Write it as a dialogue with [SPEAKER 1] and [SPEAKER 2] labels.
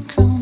[SPEAKER 1] come